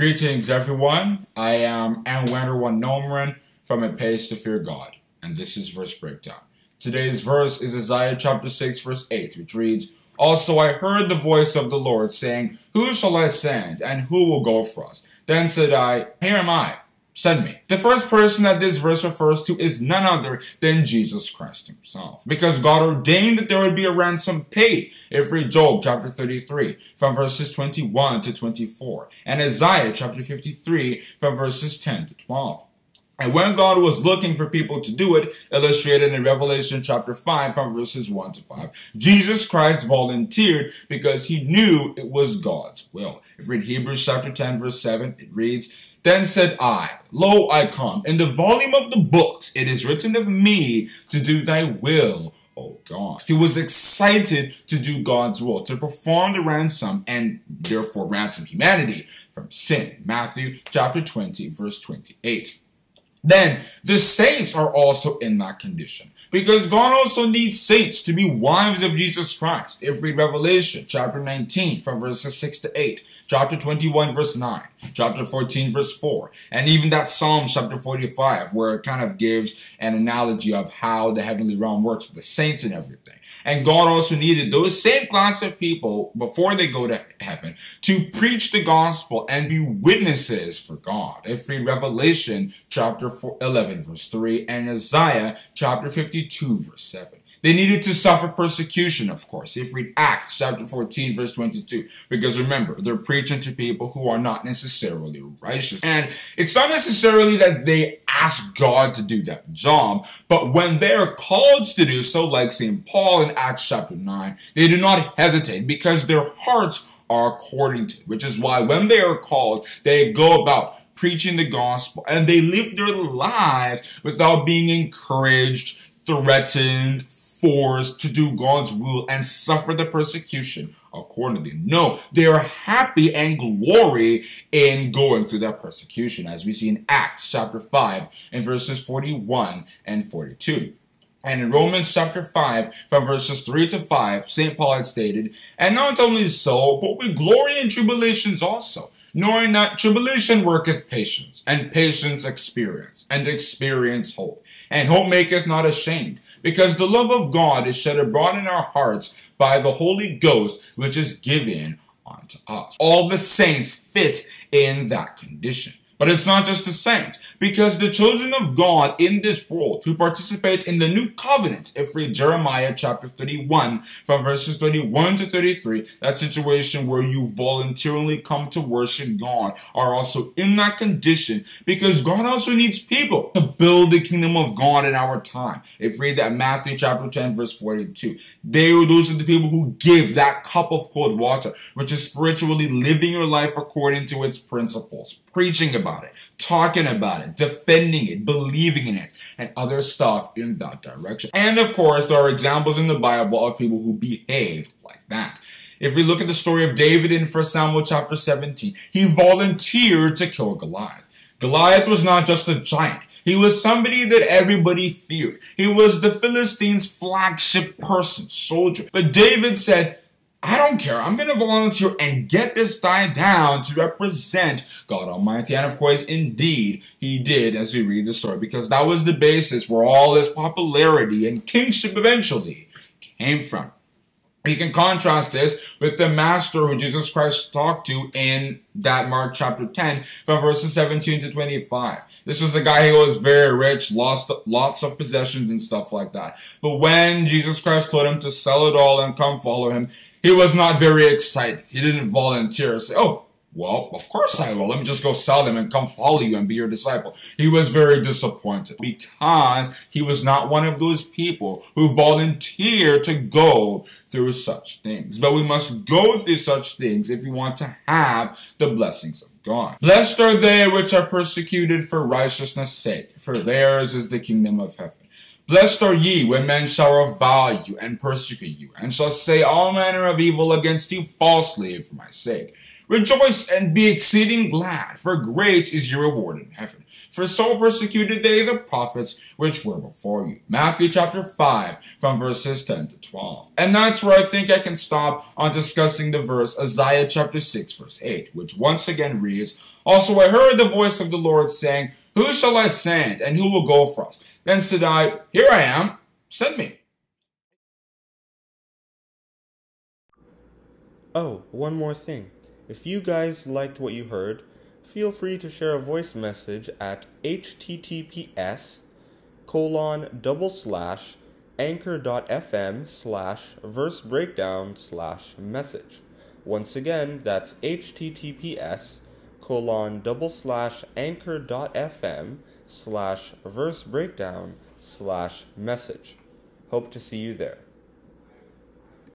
Greetings, everyone. I am Anwander One Nomran from A Pace to Fear God, and this is Verse Breakdown. Today's verse is Isaiah chapter 6, verse 8, which reads, Also I heard the voice of the Lord saying, Who shall I send, and who will go for us? Then said I, Here am I, send me. The first person that this verse refers to is none other than Jesus Christ himself. Because God ordained that there would be a ransom paid. If read Job chapter 33 from verses 21 to 24 and Isaiah chapter 53 from verses 10 to 12. And when God was looking for people to do it, illustrated in Revelation chapter 5 from verses 1 to 5, Jesus Christ volunteered because he knew it was God's will. If we read Hebrews chapter 10 verse 7, it reads, then said I, Lo, I come. In the volume of the books it is written of me to do thy will, O God. He was excited to do God's will, to perform the ransom and therefore ransom humanity from sin. Matthew chapter 20, verse 28 then the saints are also in that condition. Because God also needs saints to be wives of Jesus Christ. If read Revelation chapter 19 from verses 6 to 8, chapter 21 verse 9, chapter 14 verse 4, and even that Psalm chapter 45 where it kind of gives an analogy of how the heavenly realm works with the saints and everything. And God also needed those same class of people before they go to heaven to preach the gospel and be witnesses for God. If read Revelation chapter 11 verse 3 and Isaiah chapter 52 verse 7. They needed to suffer persecution, of course. If we read Acts chapter 14, verse 22. Because remember, they're preaching to people who are not necessarily righteous. And it's not necessarily that they ask God to do that job, but when they are called to do so, like St. Paul in Acts chapter 9, they do not hesitate because their hearts are according to which is why when they are called, they go about preaching the gospel and they live their lives without being encouraged, threatened, forced to do God's will and suffer the persecution accordingly. No, they are happy and glory in going through that persecution, as we see in Acts chapter 5 and verses 41 and 42. And in Romans chapter 5, from verses 3 to 5, St. Paul had stated, And not only so, but we glory in tribulations also knowing that tribulation worketh patience, and patience experience, and experience hope. And hope maketh not ashamed, because the love of God is shed abroad in our hearts by the Holy Ghost, which is given unto us. All the saints fit in that condition. But it's not just the saints, because the children of God in this world who participate in the new covenant, if read Jeremiah chapter 31 from verses 31 to 33, that situation where you voluntarily come to worship God are also in that condition. Because God also needs people to build the kingdom of God in our time. If read that Matthew chapter 10 verse 42, they are those are the people who give that cup of cold water, which is spiritually living your life according to its principles. Preaching about it, talking about it, defending it, believing in it, and other stuff in that direction. And of course, there are examples in the Bible of people who behaved like that. If we look at the story of David in 1 Samuel chapter 17, he volunteered to kill Goliath. Goliath was not just a giant. He was somebody that everybody feared. He was the Philistines' flagship person, soldier. But David said, I don't care. I'm going to volunteer and get this guy down to represent God Almighty. And of course, indeed, he did as we read the story because that was the basis where all his popularity and kingship eventually came from. You can contrast this with the master who Jesus Christ talked to in that Mark chapter 10 from verses 17 to 25. This was a guy who was very rich, lost lots of possessions and stuff like that. But when Jesus Christ told him to sell it all and come follow him, he was not very excited. He didn't volunteer. Say, oh, well, of course I will. Let me just go sell them and come follow you and be your disciple. He was very disappointed because he was not one of those people who volunteer to go through such things. But we must go through such things if we want to have the blessings of God. Blessed are they which are persecuted for righteousness' sake, for theirs is the kingdom of heaven. Blessed are ye when men shall revile you and persecute you, and shall say all manner of evil against you falsely for my sake. Rejoice and be exceeding glad, for great is your reward in heaven. For so persecuted they the prophets which were before you. Matthew chapter 5, from verses 10 to 12. And that's where I think I can stop on discussing the verse Isaiah chapter 6, verse 8, which once again reads, Also I heard the voice of the Lord saying, Who shall I send, and who will go for us? Then said I, Here I am, send me. Oh, one more thing. If you guys liked what you heard, feel free to share a voice message at https colon double slash anchor.fm slash verse breakdown slash message. Once again, that's https colon double slash anchor.fm slash verse breakdown slash message. Hope to see you there.